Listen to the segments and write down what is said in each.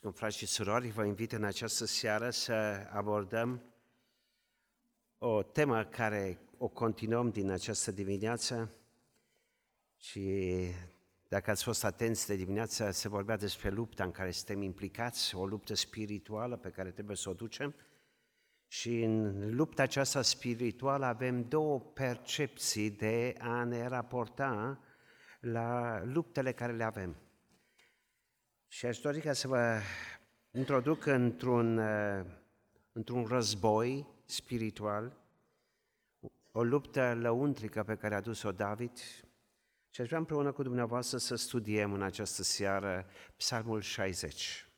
Scump frați și surori, vă invit în această seară să abordăm o temă care o continuăm din această dimineață și dacă ați fost atenți de dimineață, se vorbea despre lupta în care suntem implicați, o luptă spirituală pe care trebuie să o ducem. Și în lupta aceasta spirituală avem două percepții de a ne raporta la luptele care le avem. Și aș dori ca să vă introduc într-un, uh, într-un război spiritual, o luptă lăuntrică pe care a dus-o David și aș vrea împreună cu dumneavoastră să studiem în această seară Psalmul 60.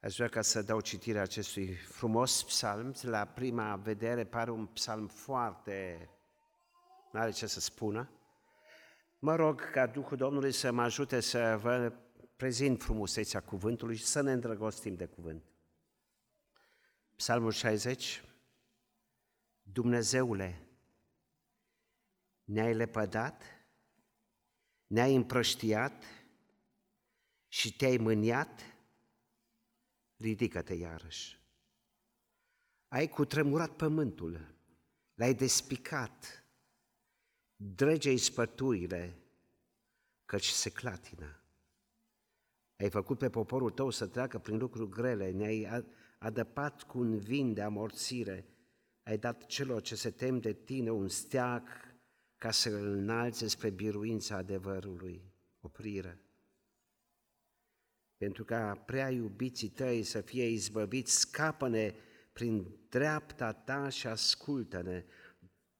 Aș vrea ca să dau citire acestui frumos psalm. La prima vedere pare un psalm foarte... nu are ce să spună. Mă rog ca Duhul Domnului să mă ajute să vă prezint frumusețea cuvântului și să ne îndrăgostim de cuvânt. Psalmul 60, Dumnezeule, ne-ai lepădat, ne-ai împrăștiat și te-ai mâniat, ridică-te iarăși. Ai cutremurat pământul, l-ai despicat, drege-i spăturile, căci se clatină. Ai făcut pe poporul tău să treacă prin lucruri grele, ne-ai adăpat cu un vin de amorțire, ai dat celor ce se tem de tine un steag ca să îl înalțe spre biruința adevărului, oprire. Pentru ca prea iubiții tăi să fie izbăviți, scapă-ne prin dreapta ta și ascultă-ne.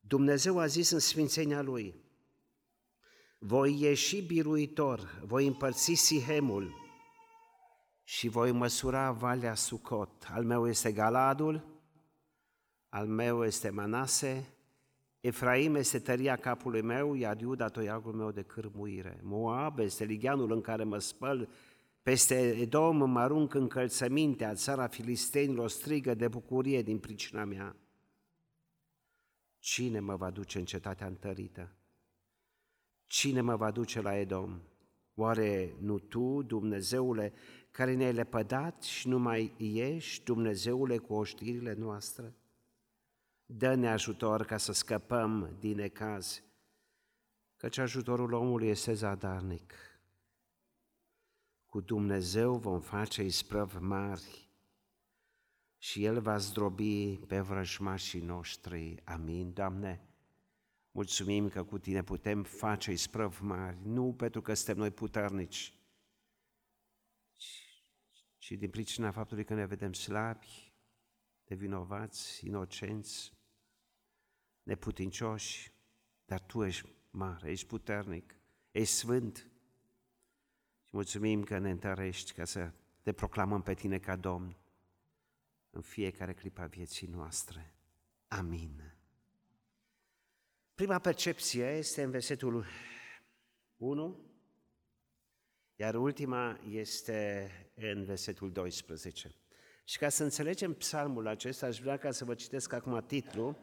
Dumnezeu a zis în sfințenia Lui, voi ieși biruitor, voi împărți Sihemul, și voi măsura Valea Sucot. Al meu este Galadul, al meu este Manase, Efraim este tăria capului meu, iar Iuda toiagul meu de cârmuire. Moab este ligianul în care mă spăl, peste Edom mă arunc încălțămintea, țara filistenilor strigă de bucurie din pricina mea. Cine mă va duce în cetatea întărită? Cine mă va duce la Edom? Oare nu tu, Dumnezeule, care ne-ai lepădat și nu mai ieși, Dumnezeule, cu oștirile noastre? Dă-ne ajutor ca să scăpăm din ecaz, căci ajutorul omului este zadarnic. Cu Dumnezeu vom face isprăv mari și El va zdrobi pe vrăjmașii noștri. Amin, Doamne! Mulțumim că cu Tine putem face isprăv mari, nu pentru că suntem noi puternici, și din pricina faptului că ne vedem slabi, nevinovați, inocenți, neputincioși, dar Tu ești mare, ești puternic, ești sfânt. Și mulțumim că ne întărești ca să te proclamăm pe Tine ca Domn în fiecare clipă a vieții noastre. Amin. Prima percepție este în versetul 1, iar ultima este în versetul 12. Și ca să înțelegem psalmul acesta, aș vrea ca să vă citesc acum titlul,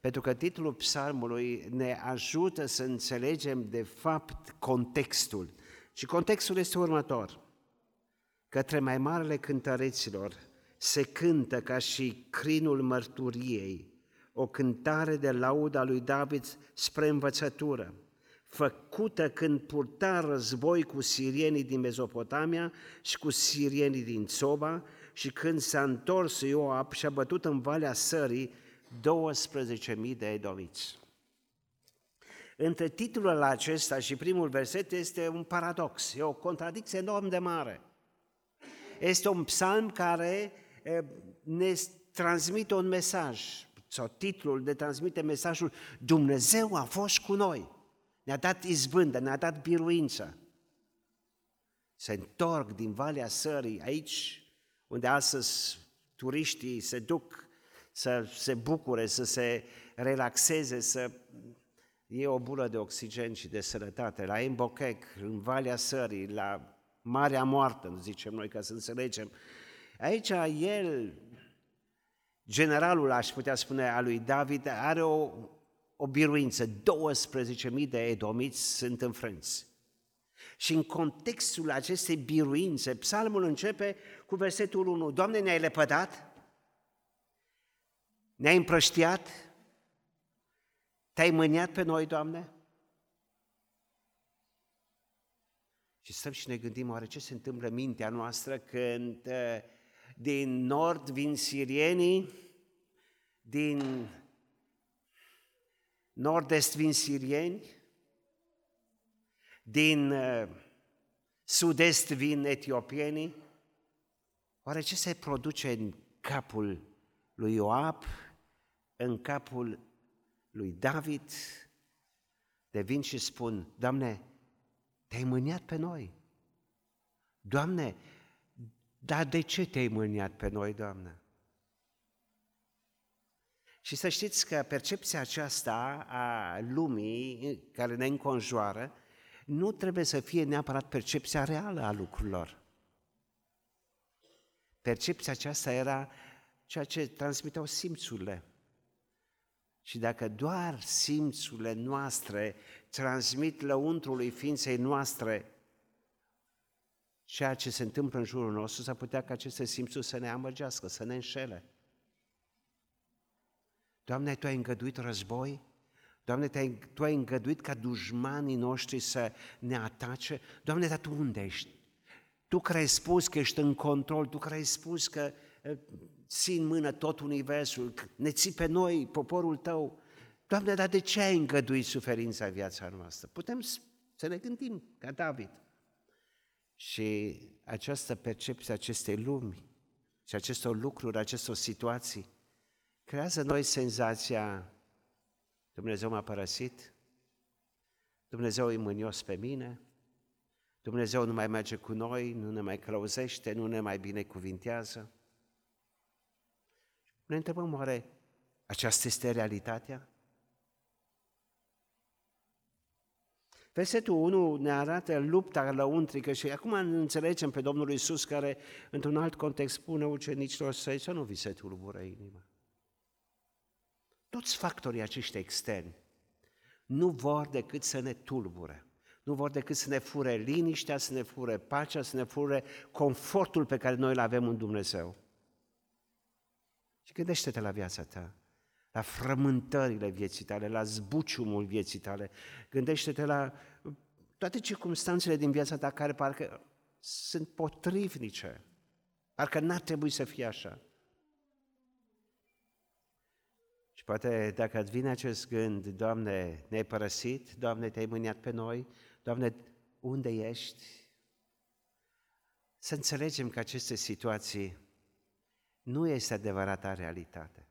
pentru că titlul psalmului ne ajută să înțelegem de fapt contextul. Și contextul este următor. Către mai marele cântăreților se cântă ca și crinul mărturiei, o cântare de lauda lui David spre învățătură făcută când purta război cu sirienii din Mezopotamia și cu sirienii din Țoba și când s-a întors Ioab și a bătut în Valea Sării 12.000 de edomiți. Între titlul acesta și primul verset este un paradox, e o contradicție enorm de mare. Este un psalm care ne transmite un mesaj, sau titlul de transmite mesajul Dumnezeu a fost cu noi ne-a dat izbândă, ne-a dat biruință. Se întorc din Valea Sării, aici unde astăzi turiștii se duc să se bucure, să se relaxeze, să e o bulă de oxigen și de sănătate. La Embocec, în Valea Sării, la Marea Moartă, zicem noi ca să înțelegem. Aici el, generalul, aș putea spune, a lui David, are o o biruință, 12.000 de edomiți sunt înfrânți. Și în contextul acestei biruințe, psalmul începe cu versetul 1. Doamne, ne-ai lepădat? Ne-ai împrăștiat? Te-ai mâniat pe noi, Doamne? Și stăm și ne gândim, oare ce se întâmplă în mintea noastră când uh, din nord vin sirienii, din nord-est vin sirieni, din uh, sud-est vin etiopienii. Oare ce se produce în capul lui Ioab, în capul lui David? De vin și spun, Doamne, te-ai mâniat pe noi. Doamne, dar de ce te-ai mâniat pe noi, Doamne? Și să știți că percepția aceasta a lumii care ne înconjoară nu trebuie să fie neapărat percepția reală a lucrurilor. Percepția aceasta era ceea ce transmiteau simțurile. Și dacă doar simțurile noastre transmit lăuntrului ființei noastre ceea ce se întâmplă în jurul nostru, s-ar putea ca aceste simțuri să ne amăgească, să ne înșele. Doamne, Tu ai îngăduit război? Doamne, Tu-ai, tu ai îngăduit ca dușmanii noștri să ne atace? Doamne, dar Tu unde ești? Tu care ai spus că ești în control, Tu care ai spus că ții în mână tot universul, ne ții pe noi, poporul Tău. Doamne, dar de ce ai îngăduit suferința în viața noastră? Putem să ne gândim ca David. Și această percepție acestei lumi și acestor lucruri, acestor situații, creează noi senzația Dumnezeu m-a părăsit, Dumnezeu e mânios pe mine, Dumnezeu nu mai merge cu noi, nu ne mai călăuzește, nu ne mai binecuvintează. Ne întrebăm oare aceasta este realitatea? Versetul 1 ne arată lupta lăuntrică și acum înțelegem pe Domnul Isus care într-un alt context spune ucenicilor săi să nu vi se tulbură inima. Toți factorii aceștia externi nu vor decât să ne tulbure, nu vor decât să ne fure liniștea, să ne fure pacea, să ne fure confortul pe care noi îl avem în Dumnezeu. Și gândește-te la viața ta, la frământările vieții tale, la zbuciumul vieții tale. Gândește-te la toate circunstanțele din viața ta care parcă sunt potrivnice, parcă n-ar trebui să fie așa. Și poate dacă îți vine acest gând, Doamne, ne-ai părăsit, Doamne, te-ai mâniat pe noi, Doamne, unde ești? Să înțelegem că aceste situații nu este adevărata realitate.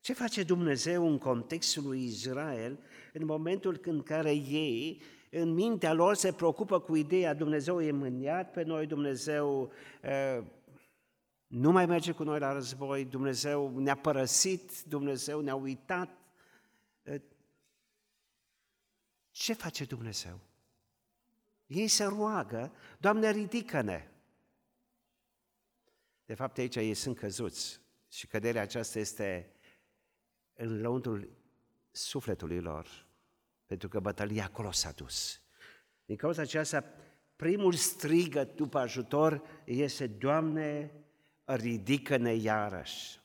Ce face Dumnezeu în contextul lui Israel în momentul în care ei, în mintea lor, se preocupă cu ideea Dumnezeu e mâniat pe noi, Dumnezeu uh, nu mai merge cu noi la război, Dumnezeu ne-a părăsit, Dumnezeu ne-a uitat. Uh, ce face Dumnezeu? Ei se roagă, Doamne, ridică-ne! De fapt, aici ei sunt căzuți și căderea aceasta este în lăuntrul sufletului lor, pentru că bătălia acolo s-a dus. Din cauza aceasta, primul strigă după ajutor este, Doamne, ridică-ne iarăși.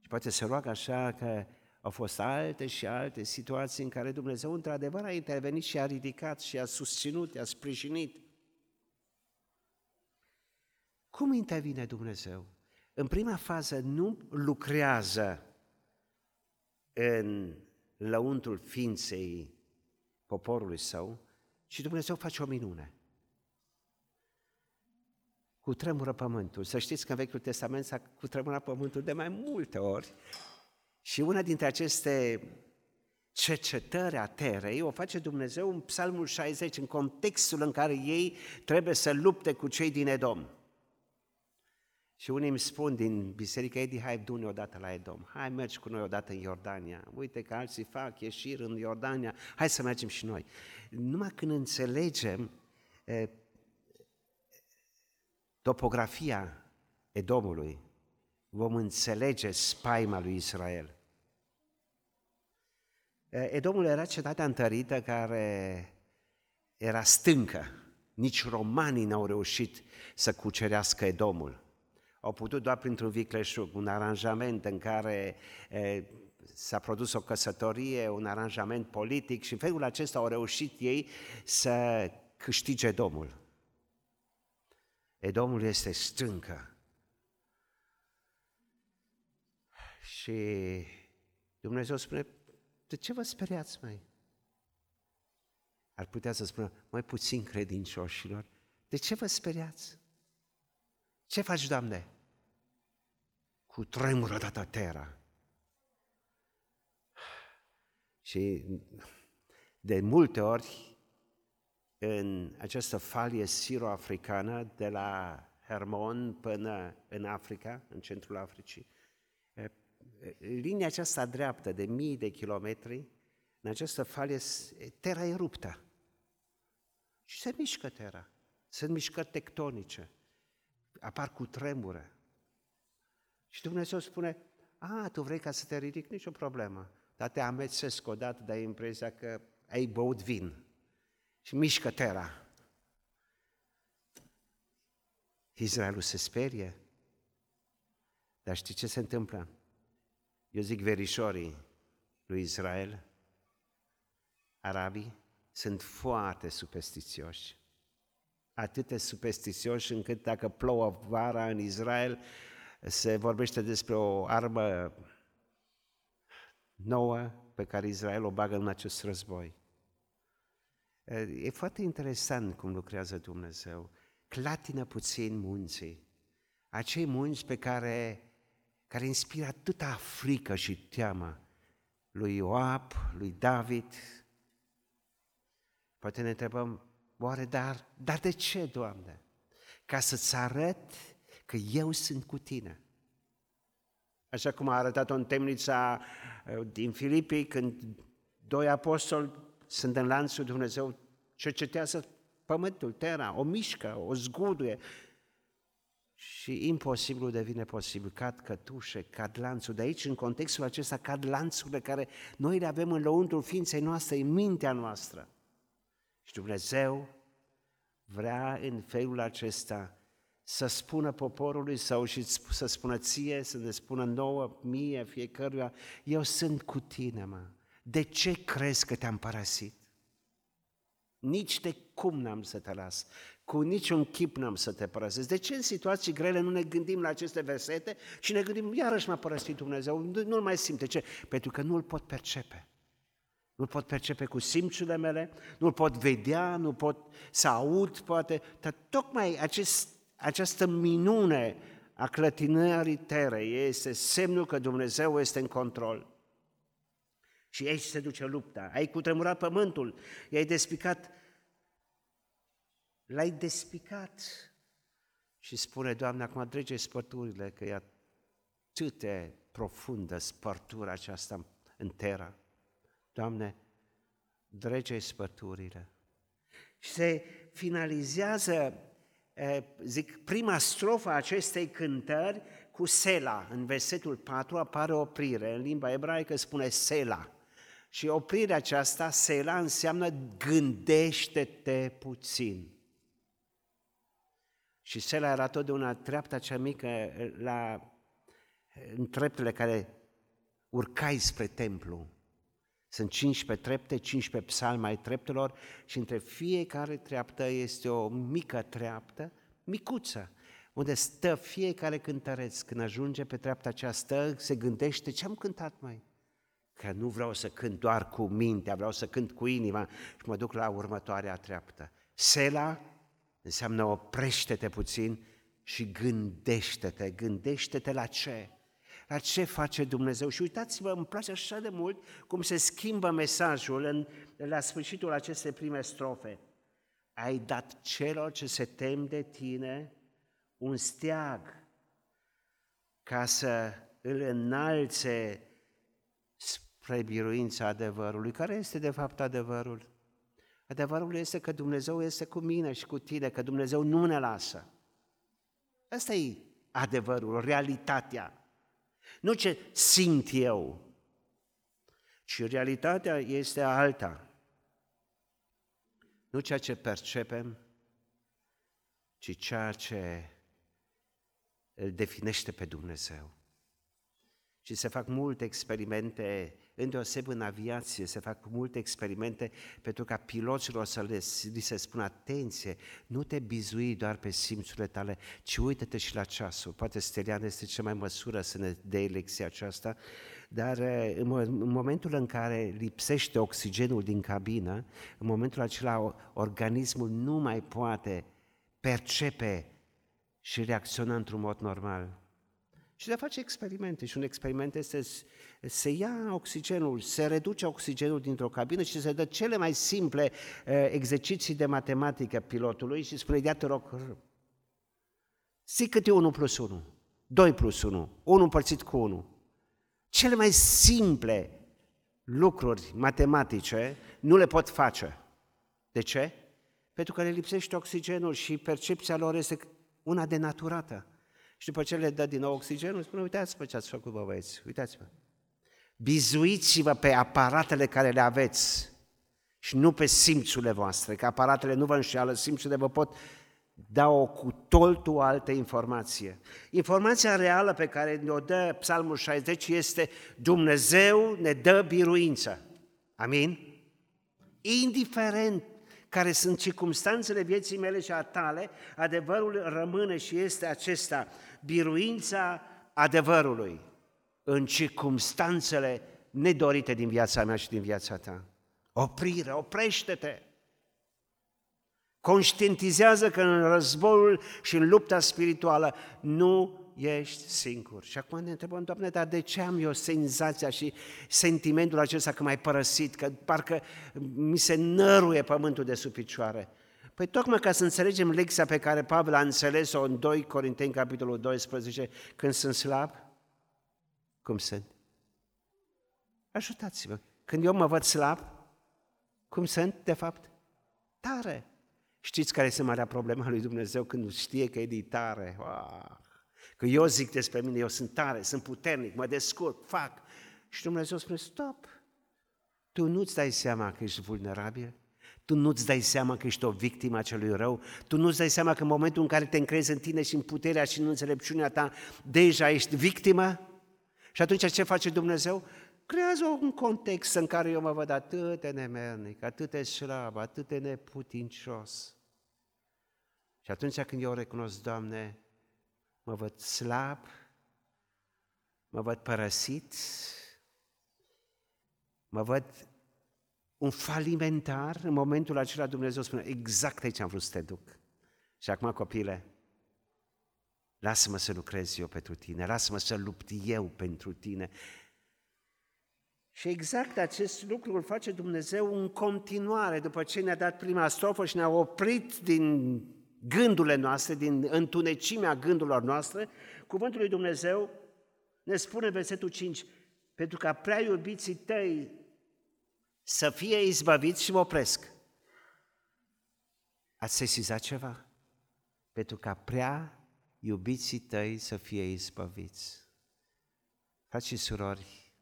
Și poate se roagă așa că au fost alte și alte situații în care Dumnezeu într-adevăr a intervenit și a ridicat și a susținut, a sprijinit. Cum intervine Dumnezeu? În prima fază nu lucrează în lăuntul ființei poporului său, ci Dumnezeu face o minune. Cu tremură pământul. Să știți că în Vechiul Testament s-a cutremurat pământul de mai multe ori și una dintre aceste cercetări a terei o face Dumnezeu în Psalmul 60, în contextul în care ei trebuie să lupte cu cei din Edom. Și unii îmi spun din biserică, Edi, hai du odată la Edom, hai mergi cu noi odată în Iordania, uite că alții fac ieșiri în Iordania, hai să mergem și noi. Numai când înțelegem e, topografia Edomului, vom înțelege spaima lui Israel. Edomul era cetatea întărită care era stâncă. Nici romanii n-au reușit să cucerească Edomul. Au putut doar printr-un vicleșug, un aranjament în care e, s-a produs o căsătorie, un aranjament politic și în felul acesta au reușit ei să câștige Edomul. Edomul este stâncă. Și Dumnezeu spune, de ce vă speriați, mai? Ar putea să spună, mai puțin credincioșilor, de ce vă speriați? Ce faci, Doamne? Cu tremură dată terra. Și de multe ori, în această falie siro-africană, de la Hermon până în Africa, în centrul Africii, linia aceasta dreaptă de mii de kilometri, în această falie, terra e ruptă. Și se mișcă terra. Sunt mișcări tectonice. Apar cu tremură. Și Dumnezeu spune, a, tu vrei ca să te ridic? Nicio problemă. Dar te amețesc odată, dai impresia că ai băut vin. Și mișcă terra. Israelul se sperie. Dar știi ce se întâmplă? Eu zic verișorii lui Israel, arabii, sunt foarte superstițioși. Atât de superstițioși încât dacă plouă vara în Israel, se vorbește despre o armă nouă pe care Israel o bagă în acest război. E foarte interesant cum lucrează Dumnezeu. Clatină puțin munții. Acei munți pe care care inspiră atâta frică și teamă lui Ioab, lui David. Poate ne întrebăm, oare dar, dar de ce, Doamne? Ca să-ți arăt că eu sunt cu tine. Așa cum a arătat-o în temnița uh, din Filipii, când doi apostoli sunt în lanțul Dumnezeu, cercetează pământul, terra, o mișcă, o zguduie, și imposibilul devine posibil. Cad cătușe, cad lanțuri. De aici, în contextul acesta, cad lanțurile care noi le avem în lăuntrul ființei noastre, în mintea noastră. Și Dumnezeu vrea în felul acesta să spună poporului sau și să spună ție, să ne spună nouă, mie, fiecăruia, eu sunt cu tine, mă. De ce crezi că te-am părăsit? Nici de cum n-am să te las cu niciun chip n-am să te părăsesc. De ce în situații grele nu ne gândim la aceste versete și ne gândim, iarăși m-a părăsit Dumnezeu, nu-l mai simte. Ce? Pentru că nu-l pot percepe. Nu-l pot percepe cu simțurile mele, nu-l pot vedea, nu pot să aud, poate, dar tocmai acest, această minune a clătinării terei este semnul că Dumnezeu este în control. Și aici se duce lupta. Ai cutremurat pământul, i-ai despicat L-ai despicat. Și spune, Doamne, acum drege spărturile, că e atât de profundă spărtura aceasta în terra. Doamne, drege spărturile. Și se finalizează, zic, prima strofă a acestei cântări cu Sela. În versetul 4 apare o oprire. În limba ebraică spune Sela. Și oprirea aceasta, Sela, înseamnă gândește-te puțin. Și Sela era totdeauna treapta cea mică la, în treptele care urcai spre templu. Sunt 15 trepte, 15 psalmi ai treptelor și între fiecare treaptă este o mică treaptă, micuță, unde stă fiecare cântăreț. Când ajunge pe treapta aceasta, se gândește, ce am cântat mai? Că nu vreau să cânt doar cu mintea, vreau să cânt cu inima și mă duc la următoarea treaptă. Sela Înseamnă oprește-te puțin și gândește-te. Gândește-te la ce? La ce face Dumnezeu? Și uitați-vă, îmi place așa de mult cum se schimbă mesajul în, la sfârșitul acestei prime strofe. Ai dat celor ce se tem de tine un steag ca să îl înalțe spre biruința adevărului. Care este de fapt adevărul? Adevărul este că Dumnezeu este cu mine și cu tine, că Dumnezeu nu ne lasă. Asta e adevărul, realitatea. Nu ce simt eu, ci realitatea este alta. Nu ceea ce percepem, ci ceea ce îl definește pe Dumnezeu. Și se fac multe experimente, îndeoseb în aviație, se fac multe experimente pentru ca piloților să le, li se spună atenție, nu te bizui doar pe simțurile tale, ci uită-te și la ceasul. Poate Stelian este cea mai măsură să ne dea lecția aceasta, dar în momentul în care lipsește oxigenul din cabină, în momentul acela organismul nu mai poate percepe și reacționa într-un mod normal. Și le face experimente și un experiment este să se ia oxigenul, se reduce oxigenul dintr-o cabină și se dă cele mai simple uh, exerciții de matematică pilotului și spune, ia te rog, zic cât e 1 plus 1, 2 plus 1, 1 împărțit cu 1. Cele mai simple lucruri matematice nu le pot face. De ce? Pentru că le lipsește oxigenul și percepția lor este una denaturată. Și după ce le dă din nou oxigenul, spune, uitați-vă ce ați făcut, bă băieți, uitați-vă. Bizuiți-vă pe aparatele care le aveți și nu pe simțurile voastre, că aparatele nu vă înșeală, simțurile vă pot da o cu toltul altă informație. Informația reală pe care ne-o dă Psalmul 60 este Dumnezeu ne dă biruință. Amin? Indiferent care sunt circumstanțele vieții mele și a tale, adevărul rămâne și este acesta, biruința adevărului în circumstanțele nedorite din viața mea și din viața ta. Oprire, oprește-te! Conștientizează că în războiul și în lupta spirituală nu ești singur. Și acum ne întrebăm, Doamne, dar de ce am eu senzația și sentimentul acesta că m-ai părăsit, că parcă mi se năruie pământul de sub picioare? Păi tocmai ca să înțelegem lecția pe care Pavel a înțeles-o în 2 Corinteni, capitolul 12, când sunt slab, cum sunt? Ajutați-mă! Când eu mă văd slab, cum sunt, de fapt? Tare! Știți care este marea problema lui Dumnezeu când știe că e tare? Wow. Că eu zic despre mine, eu sunt tare, sunt puternic, mă descurc, fac. Și Dumnezeu spune, stop, tu nu-ți dai seama că ești vulnerabil? Tu nu-ți dai seama că ești o victimă a celui rău? Tu nu-ți dai seama că în momentul în care te încrezi în tine și în puterea și în înțelepciunea ta, deja ești victimă? Și atunci ce face Dumnezeu? Creează un context în care eu mă văd atât de nemernic, atât de slab, atât de neputincios. Și atunci când eu recunosc, Doamne, mă văd slab, mă văd părăsit, mă văd un falimentar, în momentul acela Dumnezeu spune, exact aici am vrut să te duc. Și acum, copile, lasă-mă să lucrez eu pentru tine, lasă-mă să lupt eu pentru tine. Și exact acest lucru îl face Dumnezeu în continuare, după ce ne-a dat prima strofă și ne-a oprit din gândurile noastre, din întunecimea gândurilor noastre, cuvântul lui Dumnezeu ne spune în versetul 5, pentru ca prea iubiții tăi să fie izbăviți și mă opresc. Ați sesizat ceva? Pentru ca prea iubiții tăi să fie izbăviți. Frați și surori,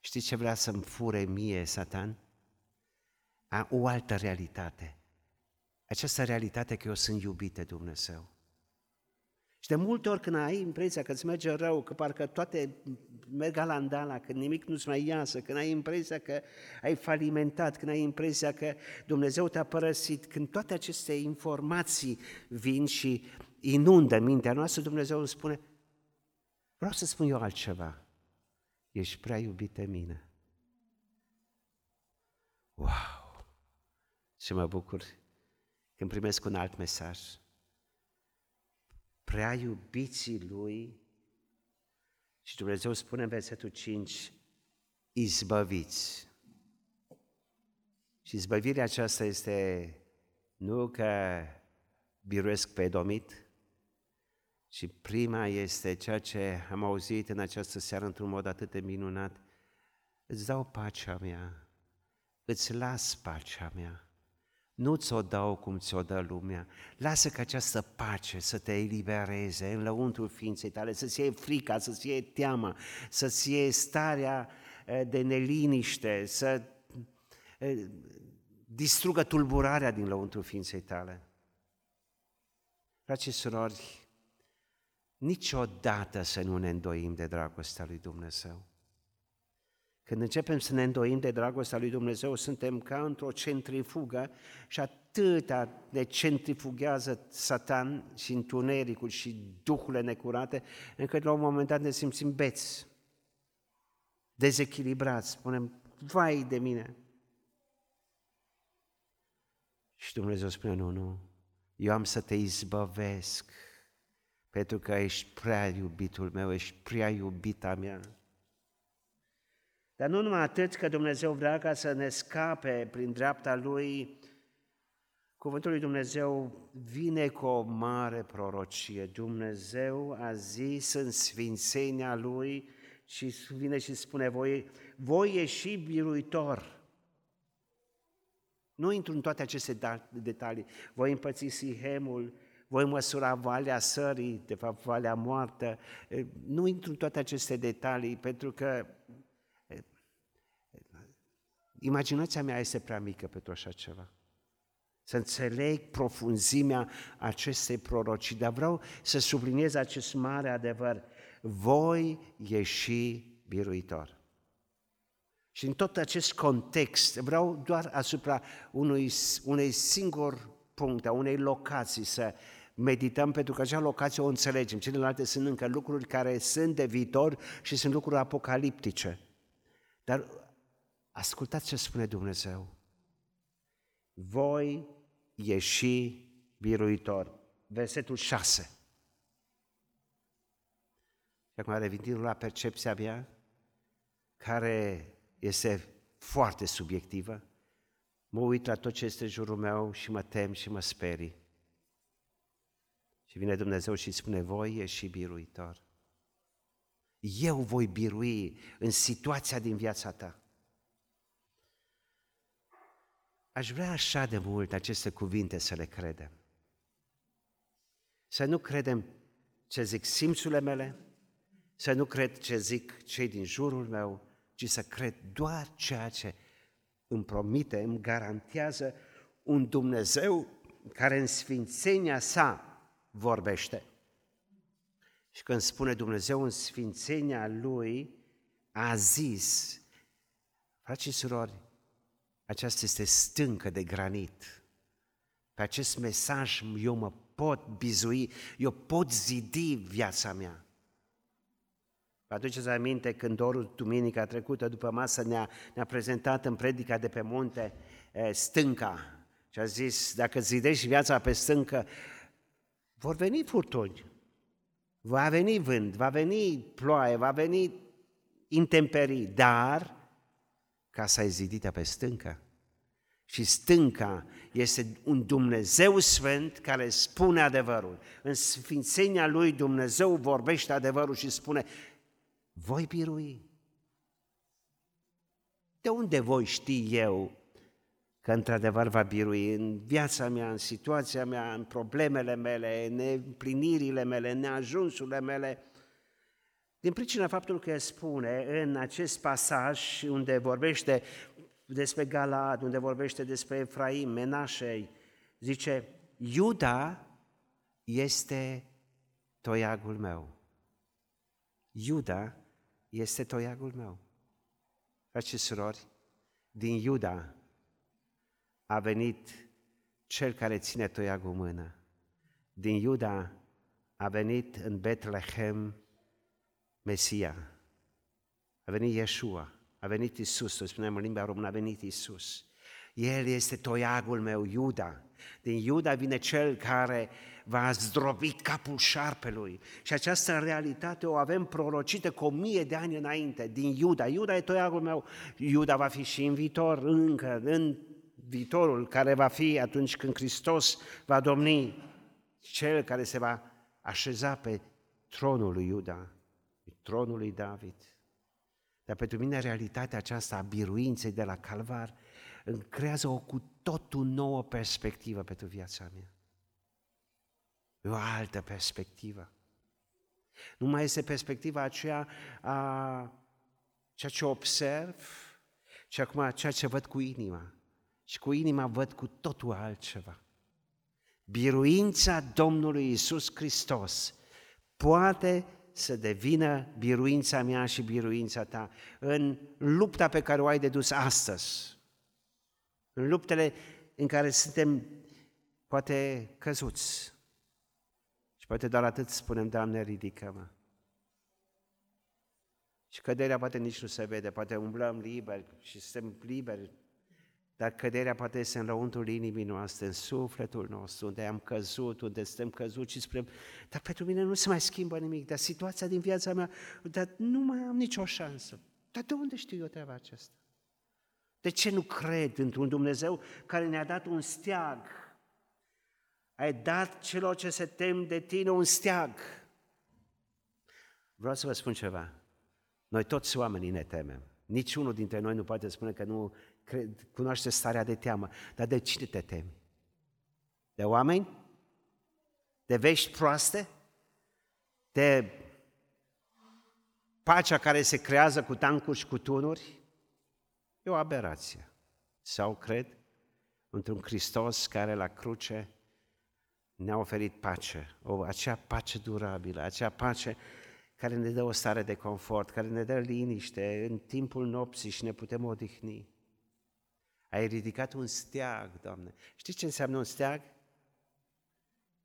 știți ce vrea să-mi fure mie, Satan? A, o altă realitate – această realitate că eu sunt iubit de Dumnezeu. Și de multe ori când ai impresia că îți merge rău, că parcă toate merg la andala, că nimic nu-ți mai iasă, când ai impresia că ai falimentat, când ai impresia că Dumnezeu te-a părăsit, când toate aceste informații vin și inundă mintea noastră, Dumnezeu îmi spune, vreau să spun eu altceva, ești prea iubit de mine. Wow! Și mă bucur când primesc un alt mesaj. Prea iubiții Lui și Dumnezeu spune în versetul 5, izbăviți. Și izbăvirea aceasta este nu că biruiesc pe domit, și prima este ceea ce am auzit în această seară într-un mod atât de minunat. Îți dau pacea mea, îți las pacea mea. Nu ți-o dau cum ți-o dă lumea. Lasă că această pace să te elibereze în lăuntrul ființei tale, să-ți iei frica, să-ți iei teama, să-ți iei starea eh, de neliniște, să eh, distrugă tulburarea din lăuntru ființei tale. Frați și surori, niciodată să nu ne îndoim de dragostea lui Dumnezeu. Când începem să ne îndoim de dragostea lui Dumnezeu, suntem ca într-o centrifugă și atâta ne centrifugează Satan și întunericul și duhurile necurate, încât la un moment dat ne simțim beți, dezechilibrați, spunem, vai de mine. Și Dumnezeu spune, nu, nu, eu am să te izbăvesc, pentru că ești prea iubitul meu, ești prea iubita mea. Dar nu numai atât că Dumnezeu vrea ca să ne scape prin dreapta Lui, Cuvântul lui Dumnezeu vine cu o mare prorocie. Dumnezeu a zis în sfințenia Lui și vine și spune, voi, voi ieși biruitor. Nu intru în toate aceste da, detalii. Voi împăți Sihemul, voi măsura Valea Sării, de fapt Valea Moartă. Nu intru în toate aceste detalii pentru că imaginația mea este prea mică pentru așa ceva. Să înțeleg profunzimea acestei prorocii, dar vreau să subliniez acest mare adevăr. Voi ieși biruitor. Și în tot acest context vreau doar asupra unui, unei singur punct, a unei locații să medităm, pentru că acea locație o înțelegem. Celelalte sunt încă lucruri care sunt de viitor și sunt lucruri apocaliptice. Dar ascultați ce spune Dumnezeu. Voi ieși biruitor. Versetul 6. Și acum revenim la percepția mea, care este foarte subiectivă. Mă uit la tot ce este în jurul meu și mă tem și mă sperii. Și vine Dumnezeu și spune, voi ieși biruitor. Eu voi birui în situația din viața ta. Aș vrea așa de mult aceste cuvinte să le credem. Să nu credem ce zic simțurile mele, să nu cred ce zic cei din jurul meu, ci să cred doar ceea ce îmi promite, îmi garantează un Dumnezeu care în sfințenia sa vorbește. Și când spune Dumnezeu în sfințenia Lui, a zis, frați și surori, aceasta este stâncă de granit. Pe acest mesaj eu mă pot bizui, eu pot zidi viața mea. Vă aduceți aminte când Dorul duminica trecută după masă ne-a, ne prezentat în predica de pe munte stânca și a zis, dacă zidești viața pe stâncă, vor veni furtuni, va veni vânt, va veni ploaie, va veni intemperii, dar casa e zidită pe stâncă. Și stânca este un Dumnezeu sfânt care spune adevărul. În sfințenia lui Dumnezeu vorbește adevărul și spune, voi birui. De unde voi ști eu că într-adevăr va birui în viața mea, în situația mea, în problemele mele, în neîmplinirile mele, în neajunsurile mele? Din pricina faptului că spune în acest pasaj unde vorbește despre Galad, unde vorbește despre Efraim, Menașei, zice, Iuda este toiagul meu. Iuda este toiagul meu. Frați și surori, din Iuda a venit cel care ține toiagul în mână. Din Iuda a venit în Betlehem Mesia. A venit Yeshua, a venit Isus, o spunem în limba română, a venit Isus. El este toiagul meu, Iuda. Din Iuda vine cel care va zdrobi capul șarpelui. Și această realitate o avem prorocită cu o mie de ani înainte, din Iuda. Iuda e toiagul meu. Iuda va fi și în viitor, încă, în viitorul care va fi atunci când Hristos va domni, cel care se va așeza pe tronul lui Iuda, pe tronul lui David. Dar pentru mine realitatea aceasta a biruinței de la Calvar îmi creează o cu totul nouă perspectivă pentru viața mea. E o altă perspectivă. Nu mai este perspectiva aceea a ceea ce observ, ci acum ceea ce văd cu inima, și cu inima văd cu totul altceva. Biruința Domnului Isus Hristos poate să devină biruința mea și biruința ta în lupta pe care o ai de dus astăzi, în luptele în care suntem poate căzuți. Și poate doar atât spunem, Doamne, ridică-mă. Și căderea poate nici nu se vede, poate umblăm liber și suntem liberi, dar căderea poate este în lăuntul inimii noastre, în sufletul nostru, unde am căzut, unde suntem căzuți și spunem, dar pentru mine nu se mai schimbă nimic, dar situația din viața mea, dar nu mai am nicio șansă. Dar de unde știu eu treaba aceasta? De ce nu cred într-un Dumnezeu care ne-a dat un steag? Ai dat celor ce se tem de tine un steag. Vreau să vă spun ceva. Noi toți oamenii ne temem. Niciunul dintre noi nu poate spune că nu cred, cunoaște starea de teamă. Dar de cine te temi? De oameni? De vești proaste? De pacea care se creează cu tancuri și cu tunuri? E o aberație. Sau cred într-un Hristos care la cruce ne-a oferit pace, o, acea pace durabilă, acea pace care ne dă o stare de confort, care ne dă liniște în timpul nopții și ne putem odihni. Ai ridicat un steag, Doamne. Știți ce înseamnă un steag?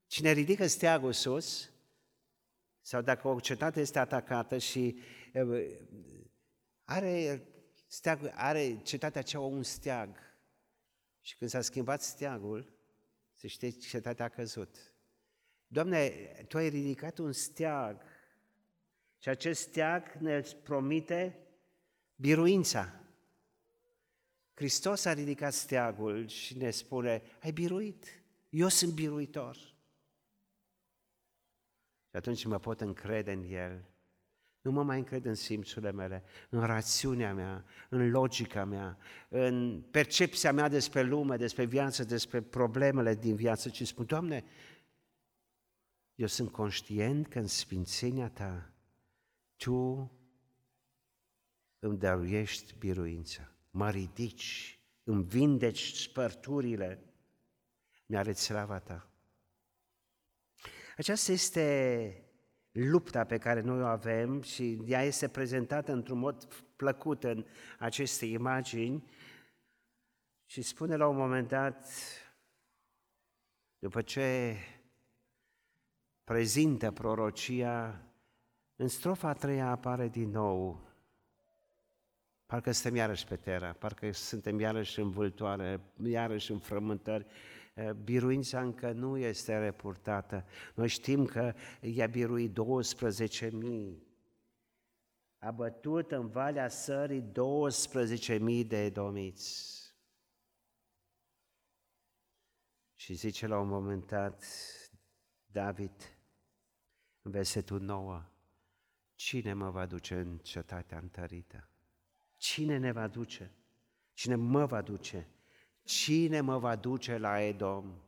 Cine ridică steagul sus, sau dacă o cetate este atacată și are, steag, are cetatea aceea un steag, și când s-a schimbat steagul, se știe cetatea a căzut. Doamne, Tu ai ridicat un steag și acest steag ne promite biruința. Hristos a ridicat steagul și ne spune, ai biruit, eu sunt biruitor. Și atunci mă pot încrede în El. Nu mă mai încred în simțurile mele, în rațiunea mea, în logica mea, în percepția mea despre lume, despre viață, despre problemele din viață, ci spun, Doamne, eu sunt conștient că în sfințenia Ta Tu îmi dăruiești biruința mă ridici, îmi vindeci spărturile, mi-arăți slava ta. Aceasta este lupta pe care noi o avem și ea este prezentată într-un mod plăcut în aceste imagini și spune la un moment dat, după ce prezintă prorocia, în strofa a treia apare din nou Parcă suntem iarăși pe terra, parcă suntem iarăși în vâltoare, iarăși în frământări. Biruința încă nu este reportată. Noi știm că i-a biruit 12.000. A bătut în Valea Sării 12.000 de edomiți. Și zice la un moment dat David, în versetul 9, Cine mă va duce în cetatea întărită? Cine ne va duce? Cine mă va duce? Cine mă va duce la Edom?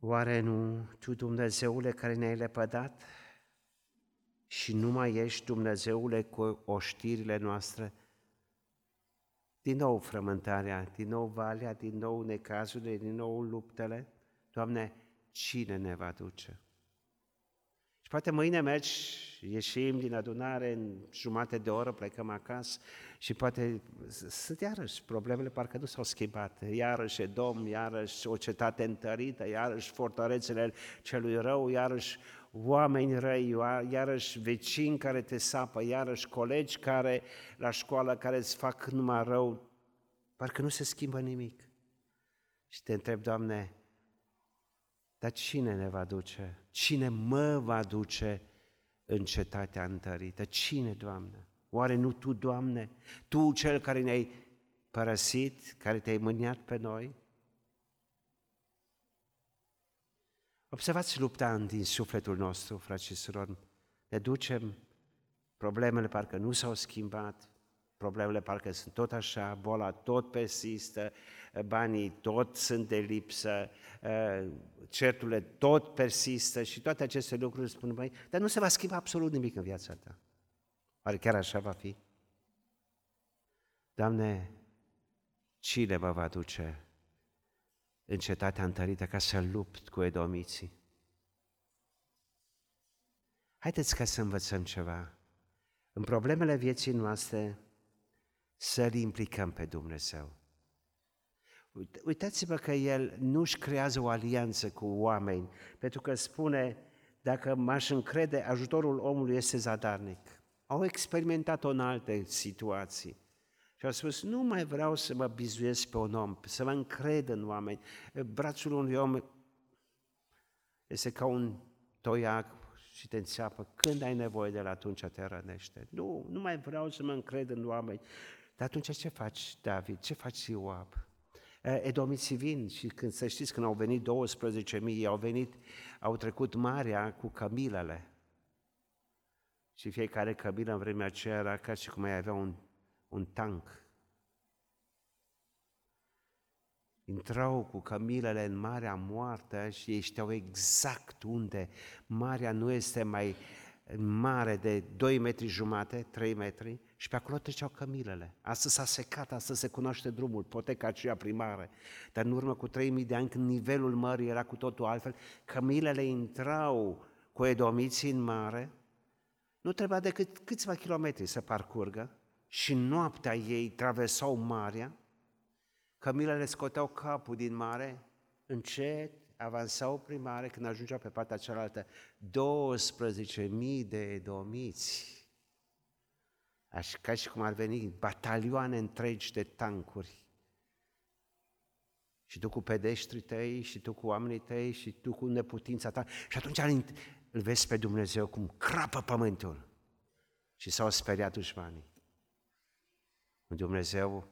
Oare nu Tu, Dumnezeule, care ne-ai lepădat și nu mai ești, Dumnezeule, cu oștirile noastre? Din nou frământarea, din nou valea, din nou necazurile, din nou luptele. Doamne, cine ne va duce? Și poate mâine mergi, ieșim din adunare în jumate de oră, plecăm acasă și poate sunt iarăși problemele parcă nu s-au schimbat. Iarăși e domn, iarăși o cetate întărită, iarăși fortărețele celui rău, iarăși oameni răi, iarăși vecini care te sapă, iarăși colegi care la școală care îți fac numai rău. Parcă nu se schimbă nimic. Și te întreb, Doamne, dar cine ne va duce? Cine mă va duce în cetatea întărită? Cine, Doamne? Oare nu Tu, Doamne? Tu, Cel care ne-ai părăsit, care te-ai mâniat pe noi? Observați lupta din sufletul nostru, frați și surori. Ne ducem, problemele parcă nu s-au schimbat, problemele parcă sunt tot așa, boala tot persistă, banii tot sunt de lipsă, uh, certurile tot persistă și toate aceste lucruri spun, mai, dar nu se va schimba absolut nimic în viața ta. Oare chiar așa va fi? Doamne, cine mă va duce în cetatea întărită ca să lupt cu edomiții? Haideți ca să învățăm ceva. În problemele vieții noastre să-L implicăm pe Dumnezeu. Uitați-vă că El nu-și creează o alianță cu oameni, pentru că spune, dacă m-aș încrede, ajutorul omului este zadarnic. Au experimentat-o în alte situații. Și au spus, nu mai vreau să mă bizuiesc pe un om, să mă încred în oameni. Brațul unui om este ca un toiac și te înțeapă. Când ai nevoie de el, atunci te rănește. Nu, nu mai vreau să mă încred în oameni. Dar atunci ce faci, David? Ce faci, Ioab? Edomiții vin și când să știți, când au venit 12.000, au venit, au trecut marea cu cămilele. Și fiecare cămilă în vremea aceea era ca și cum mai avea un, un tank. Intrau cu cămilele în Marea Moartă și ei știau exact unde. Marea nu este mai mare de 2 metri jumate, 3 metri, și pe acolo treceau cămilele. Astăzi s-a secat, astăzi se cunoaște drumul, poteca aceea primară. Dar în urmă cu 3000 de ani, când nivelul mării era cu totul altfel, cămilele intrau cu edomiții în mare, nu trebuia decât câțiva kilometri să parcurgă și noaptea ei traversau marea, cămilele scoteau capul din mare, încet, avansau prin mare, când ajungeau pe partea cealaltă, 12.000 de edomiți Aș, ca și cum ar veni batalioane întregi de tancuri. Și tu cu pedeștrii tăi, și tu cu oamenii tăi, și tu cu neputința ta. Și atunci îl vezi pe Dumnezeu cum crapă pământul. Și s-au speriat dușmanii. Un Dumnezeu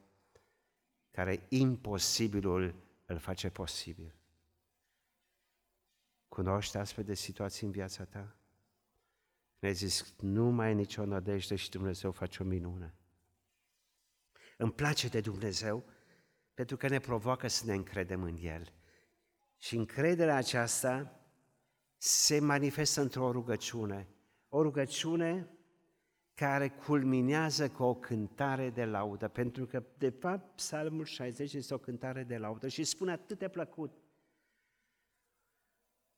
care imposibilul îl face posibil. Cunoști astfel de situații în viața ta? Ne-ai zis, nu mai e nicio nădejde și Dumnezeu face o minune. Îmi place de Dumnezeu pentru că ne provoacă să ne încredem în El. Și încrederea aceasta se manifestă într-o rugăciune. O rugăciune care culminează cu o cântare de laudă, pentru că, de fapt, Psalmul 60 este o cântare de laudă și spune atât de plăcut.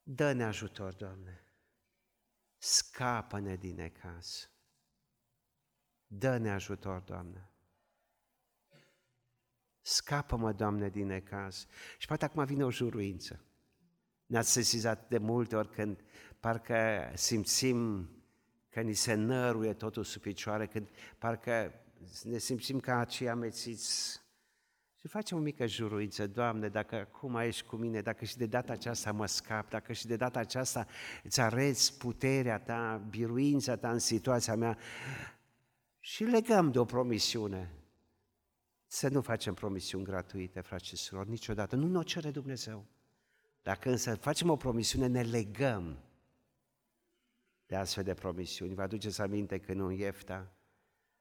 Dă-ne ajutor, Doamne scapă-ne din necaz. Dă-ne ajutor, Doamne. Scapă-mă, Doamne, din necaz. Și poate acum vine o juruință. Ne-ați sesizat de multe ori când parcă simțim că ni se năruie totul sub picioare, când parcă ne simțim ca acei amețiți și facem o mică juruință, Doamne, dacă acum ești cu mine, dacă și de data aceasta mă scap, dacă și de data aceasta îți arăți puterea ta, biruința ta în situația mea, și legăm de o promisiune. Să nu facem promisiuni gratuite, frați și surori, niciodată. Nu ne o cere Dumnezeu. Dacă însă facem o promisiune, ne legăm de astfel de promisiuni. Vă aduceți aminte că nu Iefta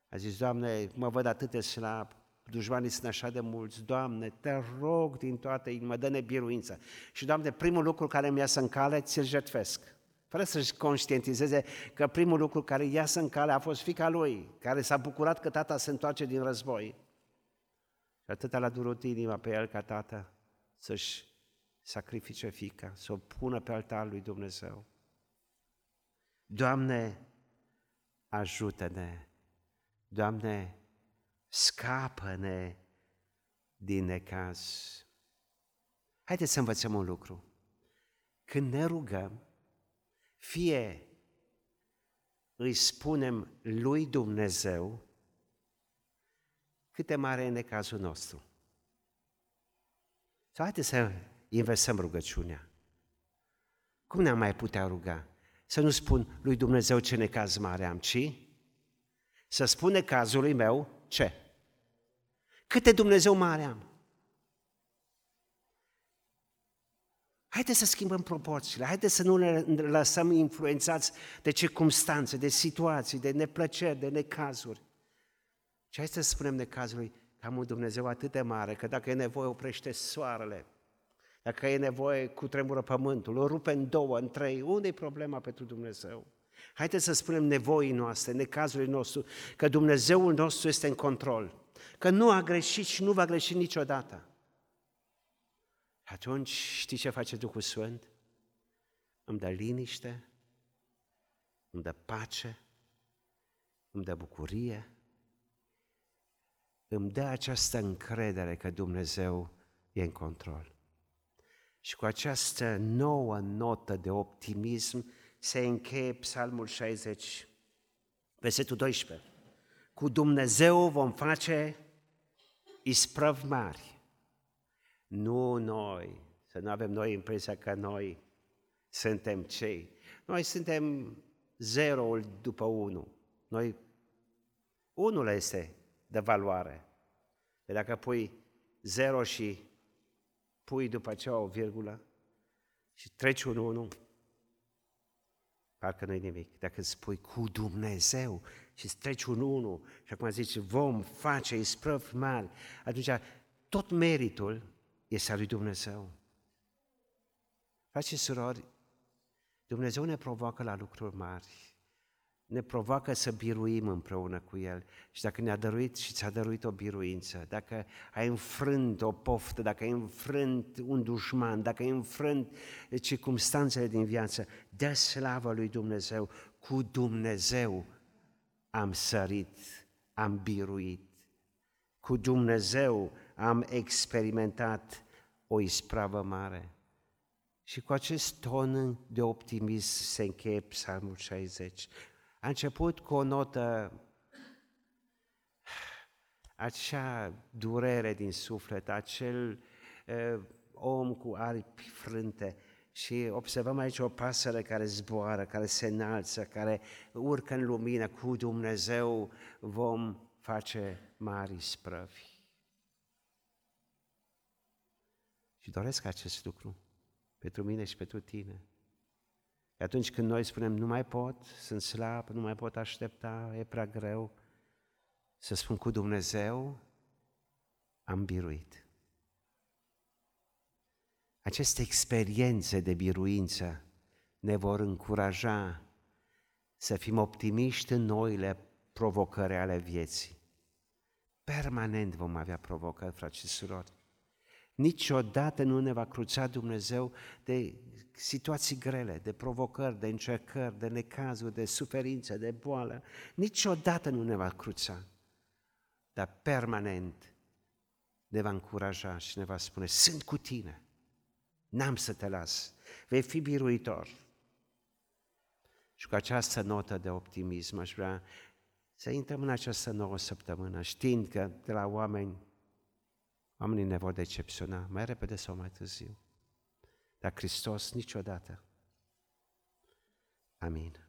a zis, Doamne, mă văd atât de slab, dușmanii sunt așa de mulți, Doamne, te rog din toată inima, dă-ne biruință. Și, Doamne, primul lucru care mi să în cale, ți-l jertfesc. Fără să-și conștientizeze că primul lucru care iasă în cale a fost fica lui, care s-a bucurat că tata se întoarce din război. Și atâta l-a durut inima pe el ca tată să-și sacrifice fica, să o pună pe altarul lui Dumnezeu. Doamne, ajută-ne! Doamne, scapă-ne din necaz. Haideți să învățăm un lucru. Când ne rugăm, fie îi spunem lui Dumnezeu cât mare e necazul nostru. Sau haideți să inversăm rugăciunea. Cum ne-am mai putea ruga? Să nu spun lui Dumnezeu ce necaz mare am, ci să spune cazului meu ce? Câte Dumnezeu mare am? Haideți să schimbăm proporțiile, haideți să nu ne lăsăm influențați de circumstanțe, de situații, de neplăceri, de necazuri. Și hai să spunem necazului că am un Dumnezeu atât de mare, că dacă e nevoie oprește soarele, dacă e nevoie cu tremură pământul, o rupe în două, în trei, unde e problema pentru Dumnezeu? Haideți să spunem nevoii noastre, necazului nostru, că Dumnezeul nostru este în control. Că nu a greșit și nu va greși niciodată. Atunci știi ce face Duhul Sfânt? Îmi dă liniște, îmi dă pace, îmi dă bucurie, îmi dă această încredere că Dumnezeu e în control. Și cu această nouă notă de optimism se încheie Psalmul 60, versetul 12. Cu Dumnezeu vom face isprăv mari. Nu noi, să nu avem noi impresia că noi suntem cei. Noi suntem zeroul după unu. Noi, unul este de valoare. De dacă pui zero și pui după aceea o virgulă și treci un unu, parcă nu-i nimic. Dacă spui cu Dumnezeu și îți treci un unu și acum zici vom face isprăvi mari, atunci tot meritul este al lui Dumnezeu. Frați și surori, Dumnezeu ne provoacă la lucruri mari ne provoacă să biruim împreună cu El. Și dacă ne-a dăruit și ți-a dăruit o biruință, dacă ai înfrânt o poftă, dacă ai înfrânt un dușman, dacă ai înfrânt circumstanțele din viață, dă slavă lui Dumnezeu. Cu Dumnezeu am sărit, am biruit. Cu Dumnezeu am experimentat o ispravă mare. Și cu acest ton de optimism se încheie Psalmul 60. A început cu o notă, acea durere din suflet, acel uh, om cu aripi frânte, și observăm aici o pasăre care zboară, care se înalță, care urcă în lumină. Cu Dumnezeu vom face mari sprăvi. Și doresc acest lucru pentru mine și pentru tine. Atunci când noi spunem, nu mai pot, sunt slab, nu mai pot aștepta, e prea greu, să spun cu Dumnezeu, am biruit. Aceste experiențe de biruință ne vor încuraja să fim optimiști în noile provocări ale vieții. Permanent vom avea provocări, frați și surori. Niciodată nu ne va cruța Dumnezeu de situații grele, de provocări, de încercări, de necazuri, de suferință, de boală. Niciodată nu ne va cruța, dar permanent ne va încuraja și ne va spune, sunt cu tine, n-am să te las, vei fi biruitor. Și cu această notă de optimism aș vrea să intrăm în această nouă săptămână, știind că de la oameni Oamenii ne vor decepționa mai repede sau mai târziu. Dar Hristos niciodată. Amin.